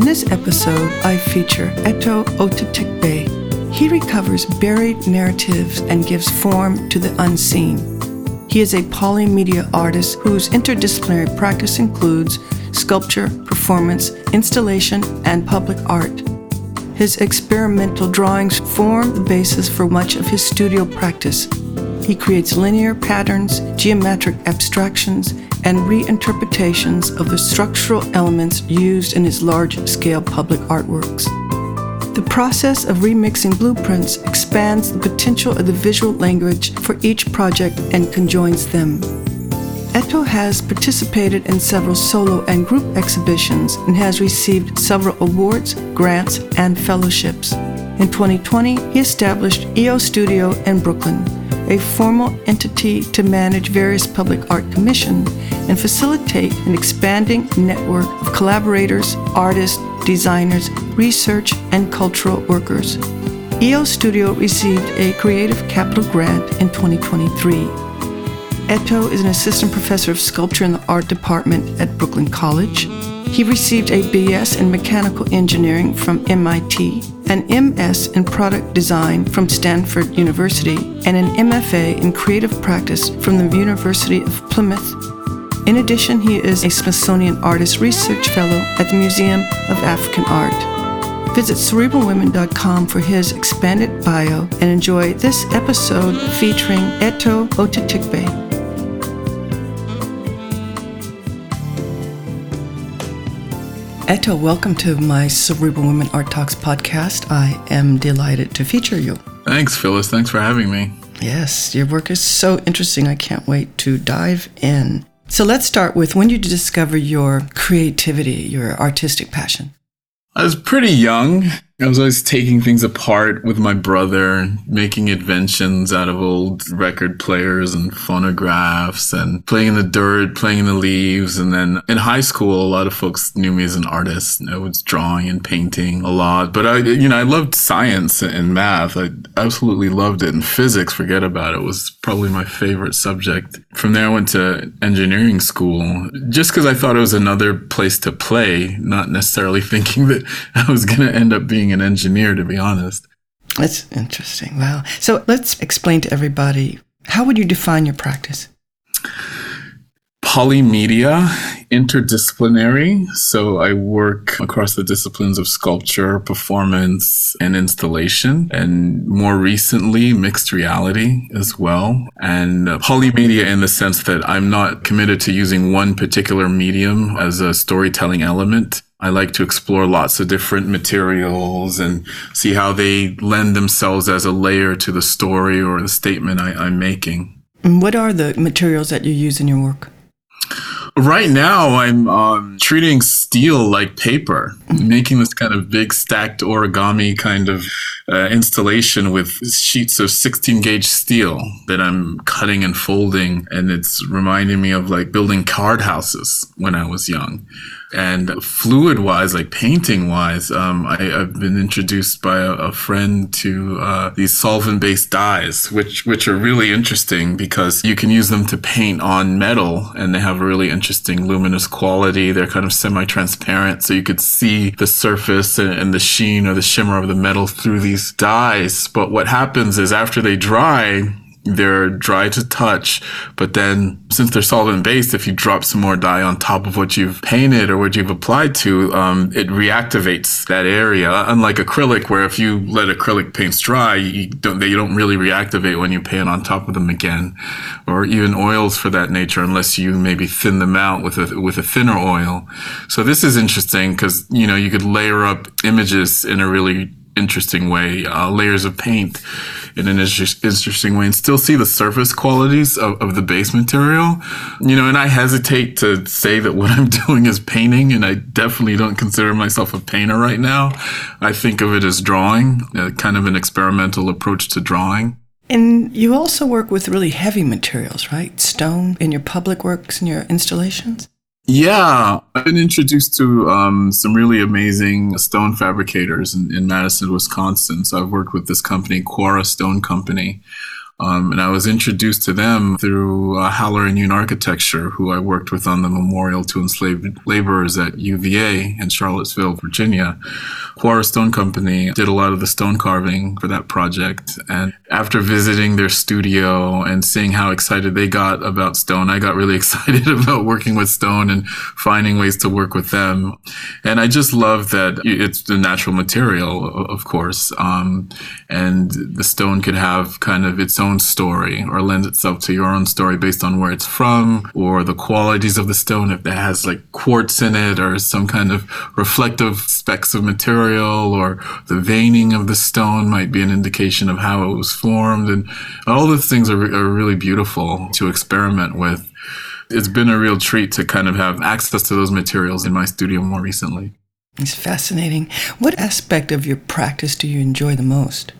In this episode, I feature Eto Otitigbe. He recovers buried narratives and gives form to the unseen. He is a polymedia artist whose interdisciplinary practice includes sculpture, performance, installation, and public art. His experimental drawings form the basis for much of his studio practice. He creates linear patterns, geometric abstractions, and reinterpretations of the structural elements used in his large scale public artworks. The process of remixing blueprints expands the potential of the visual language for each project and conjoins them. Eto has participated in several solo and group exhibitions and has received several awards, grants, and fellowships. In 2020, he established EO Studio in Brooklyn, a formal entity to manage various public art commissions and facilitate an expanding network of collaborators, artists, designers, research, and cultural workers. EO Studio received a Creative Capital Grant in 2023. Eto is an assistant professor of sculpture in the art department at Brooklyn College. He received a BS in mechanical engineering from MIT, an MS in product design from Stanford University, and an MFA in creative practice from the University of Plymouth. In addition, he is a Smithsonian Artist Research Fellow at the Museum of African Art. Visit cerebralwomen.com for his expanded bio and enjoy this episode featuring Eto Otitigbe. Eto, welcome to my Cerebral Women Art Talks podcast. I am delighted to feature you. Thanks, Phyllis. Thanks for having me. Yes, your work is so interesting. I can't wait to dive in. So let's start with when did you discover your creativity, your artistic passion? I was pretty young. I was always taking things apart with my brother, making inventions out of old record players and phonographs and playing in the dirt, playing in the leaves. And then in high school, a lot of folks knew me as an artist. I was drawing and painting a lot, but I, you know, I loved science and math. I absolutely loved it. And physics, forget about it, was probably my favorite subject. From there, I went to engineering school just because I thought it was another place to play, not necessarily thinking that I was going to end up being being an engineer, to be honest. That's interesting. Wow. So let's explain to everybody how would you define your practice? Polymedia, interdisciplinary. So I work across the disciplines of sculpture, performance, and installation, and more recently, mixed reality as well. And uh, polymedia in the sense that I'm not committed to using one particular medium as a storytelling element. I like to explore lots of different materials and see how they lend themselves as a layer to the story or the statement I, am making. And what are the materials that you use in your work? Right now, I'm um, treating steel like paper, making this kind of big stacked origami kind of uh, installation with sheets of 16 gauge steel that I'm cutting and folding. And it's reminding me of like building card houses when I was young. And fluid wise, like painting wise, um, I, have been introduced by a, a friend to uh, these solvent based dyes, which which are really interesting because you can use them to paint on metal, and they have a really interesting luminous quality. They're kind of semi transparent, so you could see the surface and, and the sheen or the shimmer of the metal through these dyes. But what happens is after they dry, they're dry to touch, but then since they're solvent based, if you drop some more dye on top of what you've painted or what you've applied to, um, it reactivates that area. Unlike acrylic, where if you let acrylic paints dry, you don't they don't really reactivate when you paint on top of them again, or even oils for that nature, unless you maybe thin them out with a with a thinner oil. So this is interesting because you know you could layer up images in a really interesting way, uh, layers of paint in an inter- interesting way, and still see the surface qualities of, of the base material. You know, and I hesitate to say that what I'm doing is painting, and I definitely don't consider myself a painter right now. I think of it as drawing, uh, kind of an experimental approach to drawing. And you also work with really heavy materials, right? Stone in your public works and your installations? Yeah, I've been introduced to um, some really amazing stone fabricators in, in, Madison, Wisconsin. So I've worked with this company, Quarra Stone Company. Um, and I was introduced to them through uh, Höweler and Yoon Architecture, who I worked with on the memorial to enslaved laborers at UVA in Charlottesville, Virginia. Quarra Stone Company did a lot of the stone carving for that project. And after visiting their studio and seeing how excited they got about stone, I got really excited about working with stone and finding ways to work with them. And I just love that it's the natural material, of course. Um, and the stone could have kind of its own story or lends itself to your own story based on where it's from or the qualities of the stone. If it has like quartz in it or some kind of reflective specks of material material or the veining of the stone might be an indication of how it was formed. And all those things are, are really beautiful to experiment with. It's been a real treat to kind of have access to those materials in my studio more recently. It's fascinating. What aspect of your practice do you enjoy the most?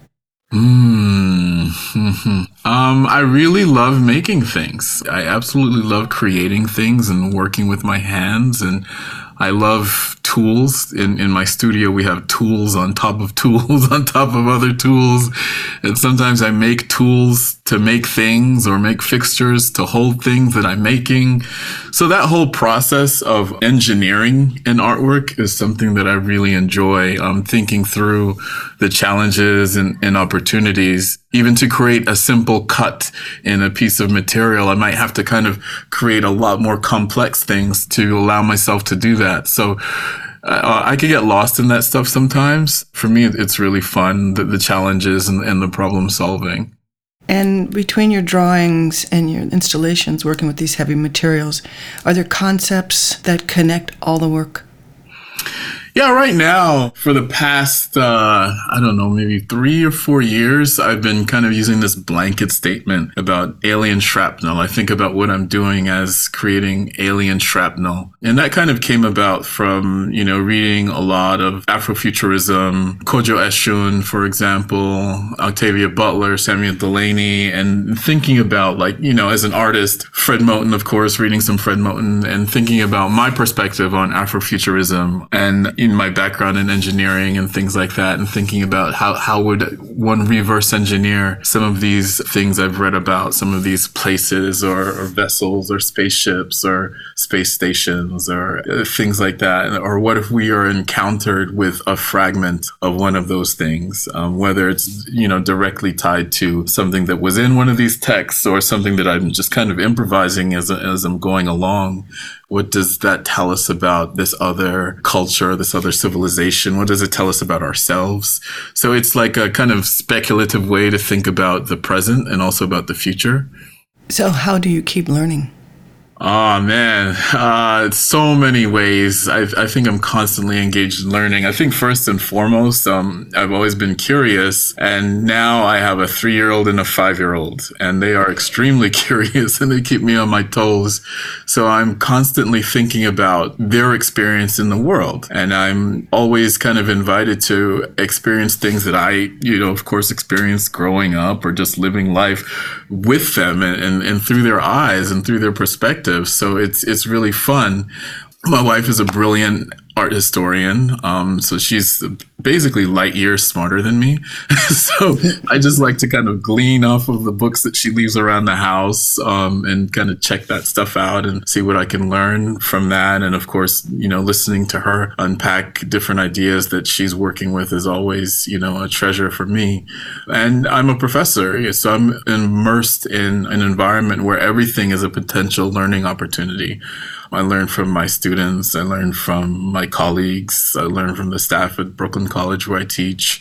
Mm. um, I really love making things. I absolutely love creating things and working with my hands. And I love tools. In, in my studio, we have tools on top of tools on top of other tools. And sometimes I make tools to make things or make fixtures to hold things that I'm making. So that whole process of engineering an artwork is something that I really enjoy. Um, thinking through the challenges and, and opportunities. Even to create a simple cut in a piece of material, I might have to kind of create a lot more complex things to allow myself to do that. So I could get lost in that stuff sometimes. For me, it's really fun, the, the challenges and, and the problem solving. And between your drawings and your installations working with these heavy materials, are there concepts that connect all the work? Yeah, right now, for the past, uh, I don't know, maybe three or four years, I've been kind of using this blanket statement about alien shrapnel. I think about what I'm doing as creating alien shrapnel. And that kind of came about from, you know, reading a lot of Afrofuturism, Kodwo Eshun, for example, Octavia Butler, Samuel Delany, and thinking about, like, you know, as an artist, Fred Moten, of course, reading some Fred Moten and thinking about my perspective on Afrofuturism and in my background in engineering and things like that and thinking about how, how would one reverse engineer some of these things I've read about, some of these places or, or vessels or spaceships or space stations or uh, things like that. Or what if we are encountered with a fragment of one of those things, um, whether it's, you know, directly tied to something that was in one of these texts or something that I'm just kind of improvising as, as I'm going along what does that tell us about this other culture, this other civilization? What does it tell us about ourselves? So it's like a kind of speculative way to think about the present and also about the future. So, how do you keep learning? Oh man, uh, so many ways. I, I think I'm constantly engaged in learning. I think first and foremost, um, I've always been curious, and now I have a three-year-old and a five-year-old, and they are extremely curious, and they keep me on my toes. So I'm constantly thinking about their experience in the world, and I'm always kind of invited to experience things that I, you know, of course, experienced growing up or just living life with them and, and, and through their eyes and through their perspective. So it's it's really fun. My wife is a brilliant art historian. Um, so she's basically light years smarter than me. so I just like to kind of glean off of the books that she leaves around the house um, and kind of check that stuff out and see what I can learn from that. And of course, you know, listening to her unpack different ideas that she's working with is always, you know, a treasure for me. And I'm a professor, so I'm immersed in an environment where everything is a potential learning opportunity. I learn from my students. I learn from my colleagues. I learn from the staff at Brooklyn College where I teach.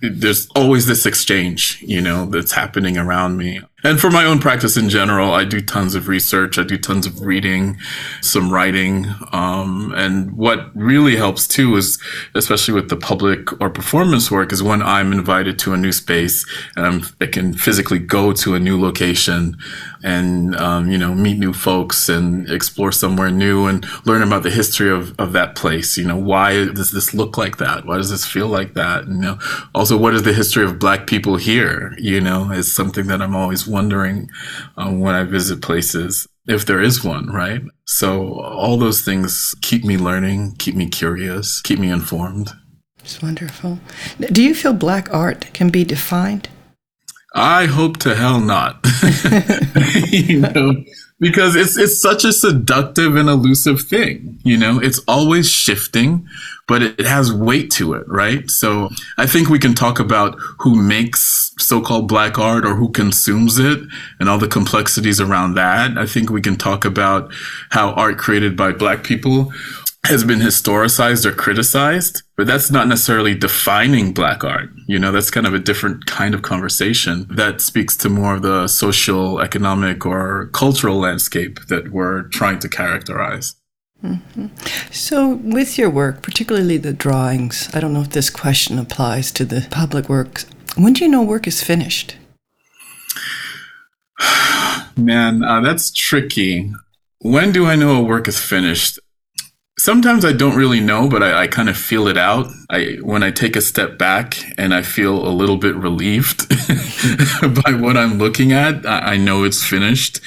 There's always this exchange, you know, that's happening around me. And for my own practice in general, I do tons of research. I do tons of reading, some writing. Um, and what really helps too is, especially with the public or performance work, is when I'm invited to a new space and I'm, I can physically go to a new location and, um, you know, meet new folks and explore somewhere new and learn about the history of, of that place. You know, why does this look like that? Why does this feel like that? And, you know, also what is the history of black people here? You know, is something that I'm always wondering uh, when I visit places, if there is one, right? So all those things keep me learning, keep me curious, keep me informed. It's wonderful. Do you feel black art can be defined? I hope to hell not. you know, because it's it's such a seductive and elusive thing. You know, it's always shifting but it, has weight to it, right? So I think we can talk about who makes so-called black art or who consumes it and all the complexities around that. I think we can talk about how art created by black people has been historicized or criticized, but that's not necessarily defining black art. You know, that's kind of a different kind of conversation that speaks to more of the social, economic, or cultural landscape that we're trying to characterize. Mm-hmm. So, with your work, particularly the drawings, I don't know if this question applies to the public works. When do you know work is finished? Man, uh, that's tricky. When do I know a work is finished? Sometimes I don't really know, but I, I kind of feel it out. I when I take a step back and I feel a little bit relieved by what I'm looking at, I, I know it's finished.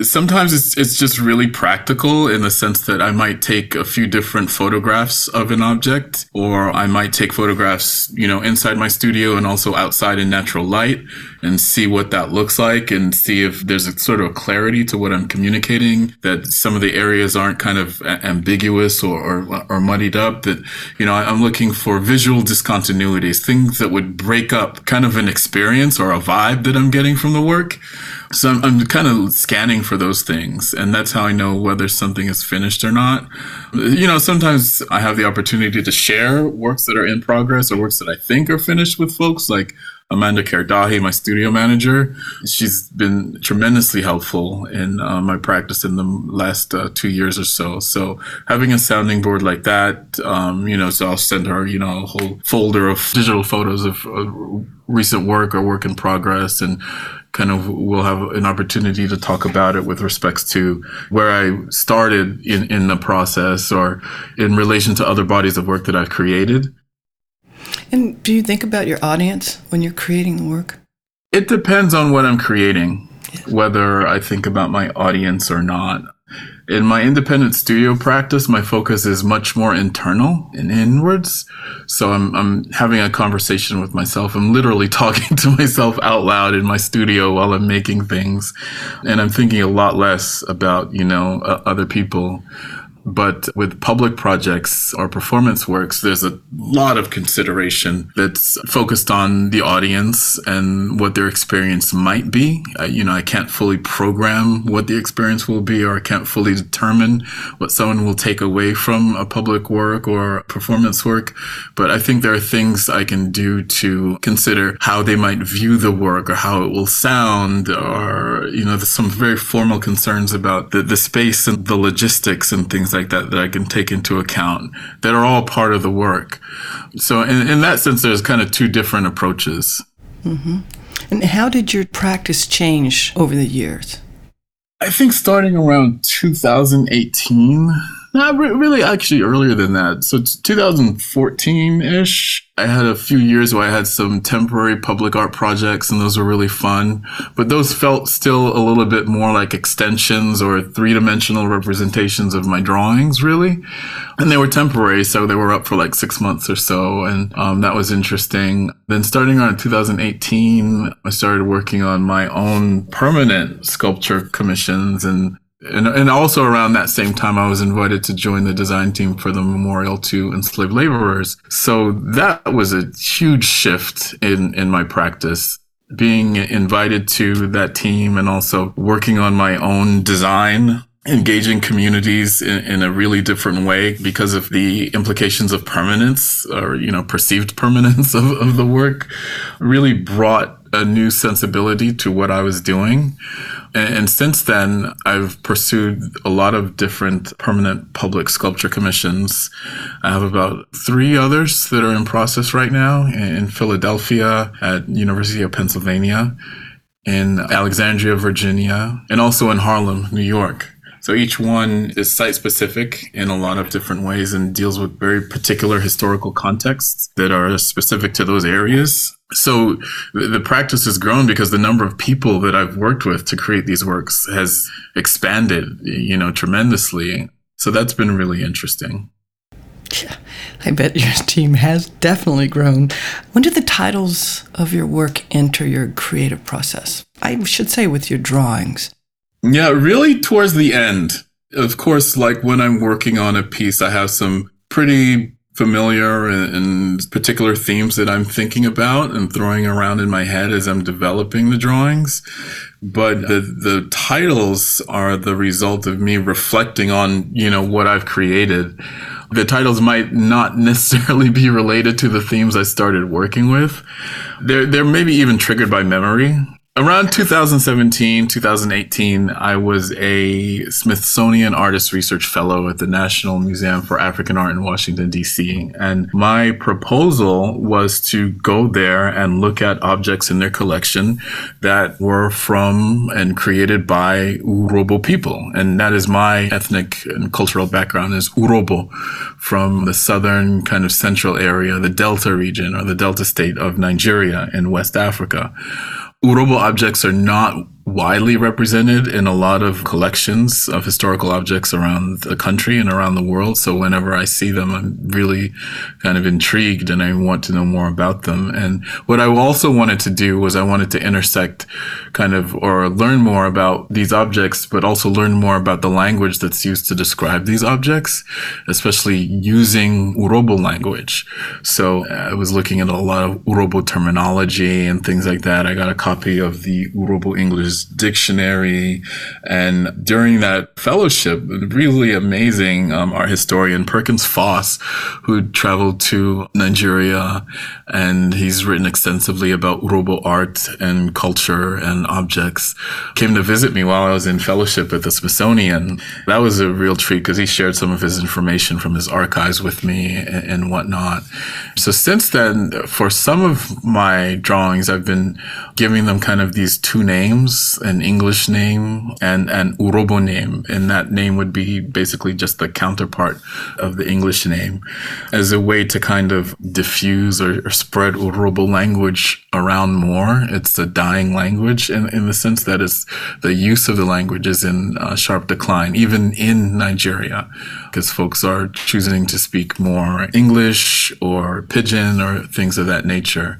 Sometimes it's it's just really practical in the sense that I might take a few different photographs of an object, or I might take photographs, you know, inside my studio and also outside in natural light and see what that looks like and see if there's a sort of clarity to what I'm communicating, that some of the areas aren't kind of ambiguous or, or, or muddied up, that, you know, I'm looking for visual discontinuities, things that would break up kind of an experience or a vibe that I'm getting from the work. So I'm, I'm, kind of scanning for those things, and that's how I know whether something is finished or not. You know, sometimes I have the opportunity to share works that are in progress or works that I think are finished with folks, like Amanda Kerdahi, my studio manager. She's been tremendously helpful in uh, my practice in the last uh, two years or so. So having a sounding board like that, um, you know, so I'll send her, you know, a whole folder of digital photos of recent work or work in progress and kind of we'll have an opportunity to talk about it with respects to where I started in, in the process or in relation to other bodies of work that I've created. And do you think about your audience when you're creating the work? It depends on what I'm creating, yes. whether I think about my audience or not. In my independent studio practice, my focus is much more internal and inwards. So I'm, I'm having a conversation with myself. I'm literally talking to myself out loud in my studio while I'm making things. And I'm thinking a lot less about, you know, uh, other people. But with public projects or performance works, there's a lot of consideration that's focused on the audience and what their experience might be. Uh, you know, I can't fully program what the experience will be, or I can't fully determine what someone will take away from a public work or performance work. But I think there are things I can do to consider how they might view the work or how it will sound, or, you know, there's some very formal concerns about the, the space and the logistics and things like that that I can take into account that are all part of the work. So, in, in that sense, there's kind of two different approaches. Mm-hmm. And how did your practice change over the years? I think starting around 2018, Not really, actually, earlier than that. So 2014 ish. I had a few years where I had some temporary public art projects, and those were really fun. But those felt still a little bit more like extensions or three dimensional representations of my drawings, really. And they were temporary, so they were up for like six months or so, and um, that was interesting. Then, starting around 2018, I started working on my own permanent sculpture commissions and and, and also around that same time, I was invited to join the design team for the memorial to enslaved laborers. So that was a huge shift in, in my practice. Being invited to that team and also working on my own design engaging communities in, in, a really different way because of the implications of permanence or you know perceived permanence of, of the work really brought a new sensibility to what i was doing and, and since then, I've pursued a lot of different permanent public sculpture commissions. I have about three others that are in process right now in Philadelphia at University of Pennsylvania, in Alexandria, Virginia, and also in Harlem, New York. So each one is site specific in a lot of different ways and deals with very particular historical contexts that are specific to those areas. So the practice has grown because the number of people that I've worked with to create these works has expanded, you know, tremendously. So that's been really interesting. Yeah, I bet your team has definitely grown. When do the titles of your work enter your creative process? I should say with your drawings. Yeah, really towards the end. Of course, like when I'm working on a piece, I have some pretty familiar and, and, particular themes that I'm thinking about and throwing around in my head as I'm developing the drawings. But the, the titles are the result of me reflecting on, you know, what I've created. The titles might not necessarily be related to the themes I started working with. They're, they're maybe even triggered by memory around 2017, 2018, I was a Smithsonian Artist Research Fellow at the National Museum for African Art in Washington, D.C. And my proposal was to go there and look at objects in their collection that were from and created by Urhobo people. And that is my ethnic and cultural background is Urhobo from the southern kind of central area, the Delta region or the Delta state of Nigeria in West Africa. Urhobo objects are not widely represented in a lot of collections of historical objects around the country and around the world. So whenever I see them, I'm really kind of intrigued and I want to know more about them. And what I also wanted to do was I wanted to intersect kind of or learn more about these objects, but also learn more about the language that's used to describe these objects, especially using Urhobo language. So uh, I was looking at a lot of Urhobo terminology and things like that. I got a copy of the Urhobo English dictionary. And during that fellowship, really amazing, um, art historian Perkins Foss, who traveled to Nigeria and he's written extensively about Urhobo art and culture and objects, came to visit me while I was in fellowship at the Smithsonian. That was a real treat because he shared some of his information from his archives with me and, and whatnot. So since then, for some of my drawings, I've been giving them kind of these two names an English name and an Urhobo name. And that name would be basically just the counterpart of the English name as a way to kind of diffuse or, or spread Urhobo language around more. It's a dying language in, in the sense that it's the use of the language is in uh, sharp decline, even in Nigeria, because folks are choosing to speak more English or pidgin or things of that nature.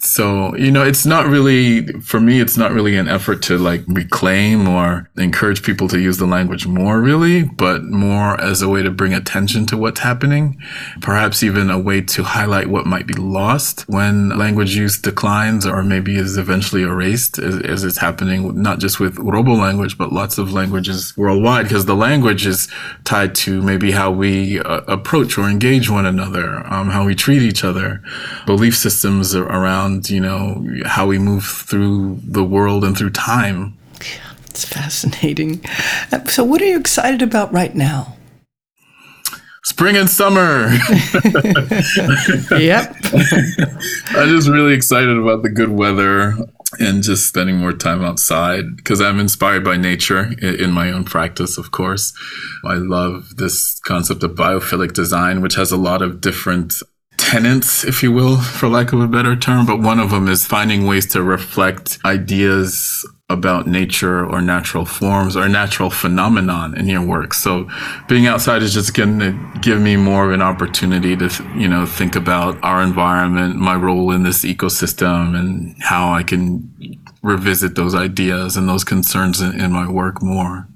So, you know, it's not really, for me, it's not really an effort to like reclaim or encourage people to use the language more, really, but more as a way to bring attention to what's happening. Perhaps even a way to highlight what might be lost when language use declines or maybe is eventually erased as, as it's happening, not just with Robo language, but lots of languages worldwide, because the language is tied to maybe how we uh, approach or engage one another, um, how we treat each other, belief systems around around, you know, how we move through the world and through time. It's fascinating. Uh, so, what are you excited about right now? Spring and summer. yep. I'm just really excited about the good weather. and just spending more time outside because I'm inspired by nature in my own practice, of course. I love this concept of biophilic design, which has a lot of different tenets, if you will, for lack of a better term. But one of them is finding ways to reflect ideas about nature or natural forms or natural phenomenon in your work. So being outside is just going to give me more of an opportunity to, you know, think about our environment, my role in this ecosystem and how I can revisit those ideas and those concerns in, in my work more.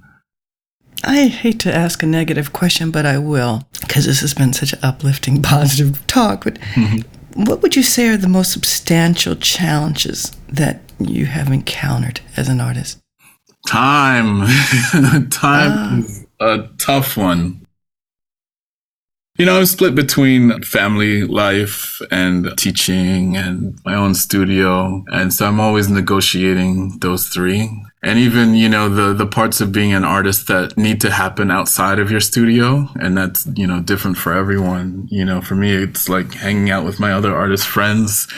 I hate to ask a negative question, but I will because this has been such an uplifting, positive talk. But mm-hmm. what would you say are the most substantial challenges that you have encountered as an artist? Time. Time ah. is a tough one. You know, I'm split between family life and teaching and my own studio. And so I'm always negotiating those three. And even, you know, the, the parts of being an artist that need to happen outside of your studio. And that's, you know, different for everyone. You know, for me, it's like hanging out with my other artist friends,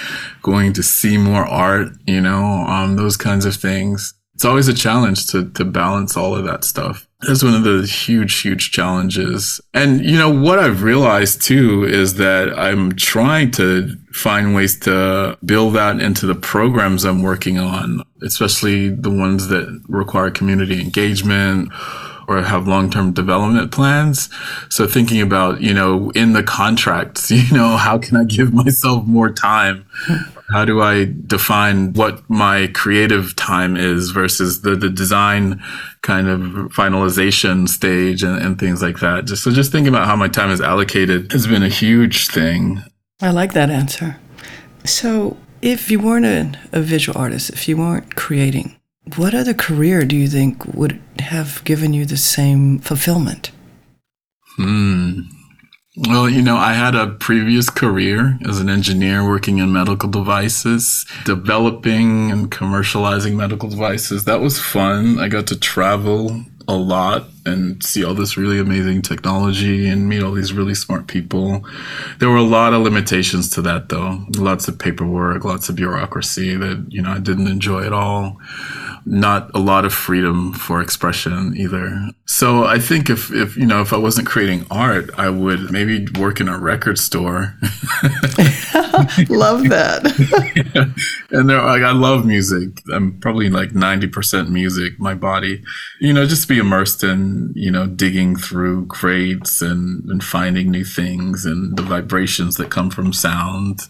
going to see more art, you know, um, those kinds of things. It's always a challenge to, to balance all of that stuff. That's one of the huge, huge challenges. And, you know, what I've realized too is that I'm trying to find ways to build that into the programs I'm working on, especially the ones that require community engagement or have long-term development plans. So thinking about, you know, in the contracts, you know, how can I give myself more time how do I define what my creative time is versus the, the design kind of finalization stage and, and things like that? Just so just thinking about how my time is allocated has been a huge thing. I like that answer. So if you weren't a, a visual artist, if you weren't creating, what other career do you think would have given you the same fulfillment? Hmm. Well, you know, I had a previous career as an engineer working in medical devices, developing and commercializing medical devices. That was fun. I got to travel a lot and see all this really amazing technology and meet all these really smart people. There were a lot of limitations to that though. Lots of paperwork, lots of bureaucracy that, you know, I didn't enjoy at all not a lot of freedom for expression either. So I think if, if, you know, if I wasn't creating art, I would maybe work in a record store. love that. yeah. And there, like, I love music. I'm probably like 90% music, my body, you know, just be immersed in, you know, digging through crates and, and finding new things and the vibrations that come from sound.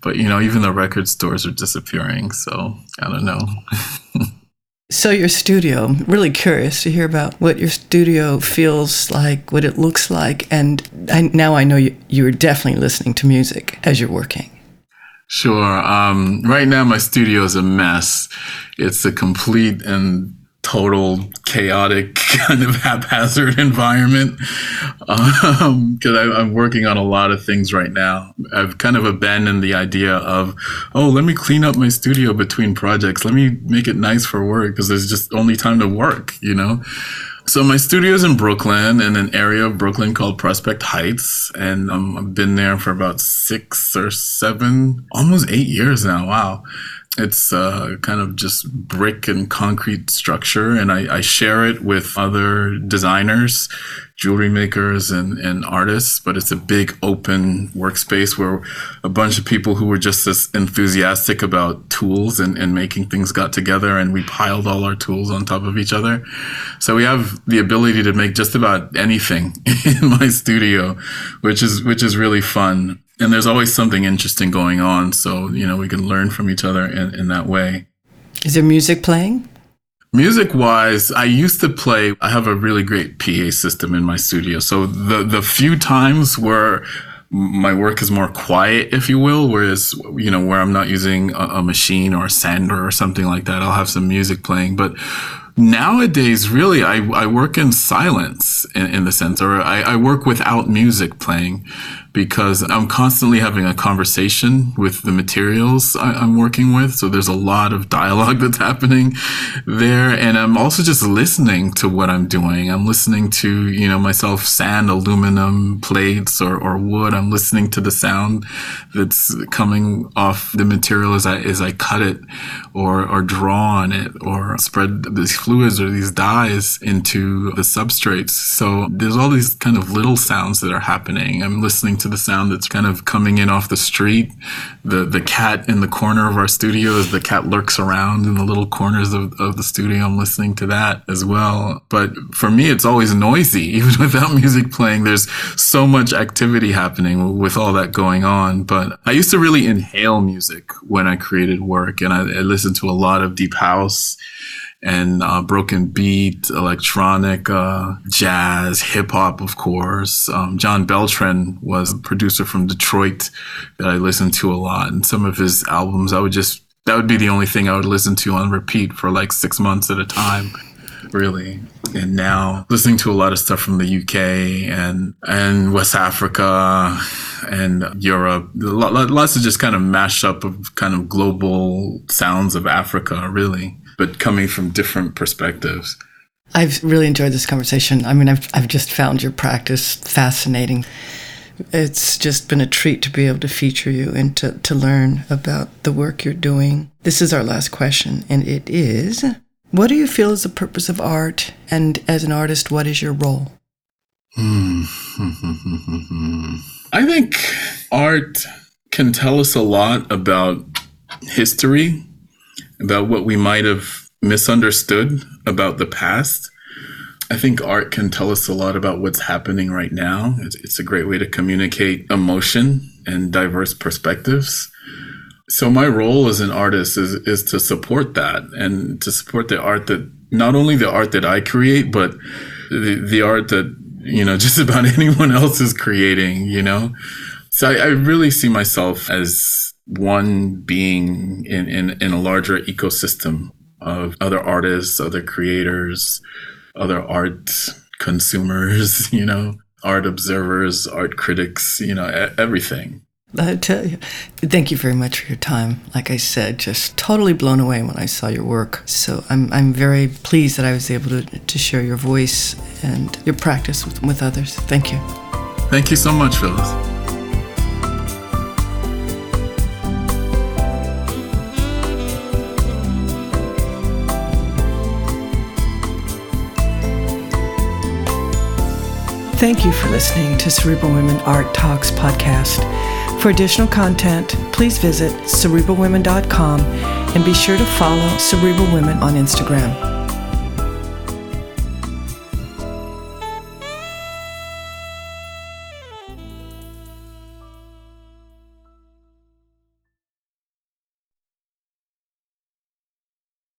But, you know, even the record stores are disappearing. So I don't know. So, your studio, I'm really curious to hear about what your studio feels like, what it looks like. And I, now I know you, you're definitely listening to music as you're working. Sure. Um, right now, my studio is a mess. It's a complete and total chaotic kind of haphazard environment because um, I'm working on a lot of things right now. I've kind of abandoned the idea of, oh, let me clean up my studio between projects. Let me make it nice for work because there's just only time to work, you know? So my studio is in Brooklyn, in an area of Brooklyn called Prospect Heights, and um, I've been there for about six or seven, almost eight years now. Wow! It's uh, kind of just brick and concrete structure, and I, I, share it with other designers, jewelry makers, and, and artists. But it's a big open workspace where a bunch of people who were just as enthusiastic about tools and, and making things got together, and we piled all our tools on top of each other. So we have the ability to make just about anything in my studio, which is which is really fun and there's always something interesting going on. So, you know, we can learn from each other in, in that way. Is there music playing? Music wise, I used to play, I have a really great PA system in my studio. So the, the few times where my work is more quiet, if you will, whereas, you know, where I'm not using a, a machine or a sander or something like that, I'll have some music playing. But nowadays, really, I, I work in silence in, in the sense, or I, I work without music playing because I'm constantly having a conversation with the materials I, am working with. So there's a lot of dialogue that's happening there. And I'm also just listening to what I'm doing. I'm listening to, you know, myself sand aluminum plates or, or wood. I'm listening to the sound that's coming off the material as I, as I cut it or, or draw on it or spread these fluids or these dyes into the substrates. So there's all these kind of little sounds that are happening. I'm listening to the sound that's kind of coming in off the street. The the cat in the corner of our studio as the cat lurks around in the little corners of, of the studio. I'm listening to that as well. But for me, it's always noisy. Even without music playing, there's so much activity happening with all that going on. But I used to really inhale music when I created work, and I, I listened to a lot of deep house and uh, broken beat, electronic, uh, jazz, hip hop, of course. Um, John Beltran was a producer from Detroit that I listened to a lot, and some of his albums I would just that would be the only thing I would listen to on repeat for like six months at a time, really. And now listening to a lot of stuff from the UK and and West Africa and Europe, lots of just kind of mashup of kind of global sounds of Africa, really but coming from different perspectives. I've really enjoyed this conversation. I mean, I've, I've just found your practice fascinating. It's just been a treat to be able to feature you and to, to learn about the work you're doing. This is our last question, and it is What do you feel is the purpose of art? And as an artist, what is your role? Hmm. I think art can tell us a lot about history about what we might have misunderstood about the past. I think art can tell us a lot about what's happening right now. It's, it's, a great way to communicate emotion and diverse perspectives. So my role as an artist is is to support that and to support the art that not only the art that I create, but the, the art that you know just about anyone else is creating. You know, so I, I really see myself as one being in, in, in a larger ecosystem of other artists, other creators, other art consumers, you know, art observers, art critics, you know, everything. I tell you, thank you very much for your time. Like I said, just totally blown away when I saw your work. So I'm, I'm very pleased that I was able to, to share your voice and your practice with, with others. Thank you. Thank you so much, Phyllis. Thank you for listening to Cerebral Women Art Talks podcast. For additional content, please visit cerebralwomen.com and be sure to follow Cerebral Women on Instagram.